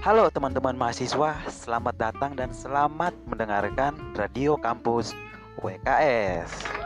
Halo teman-teman mahasiswa, selamat datang dan selamat mendengarkan Radio Kampus WKS.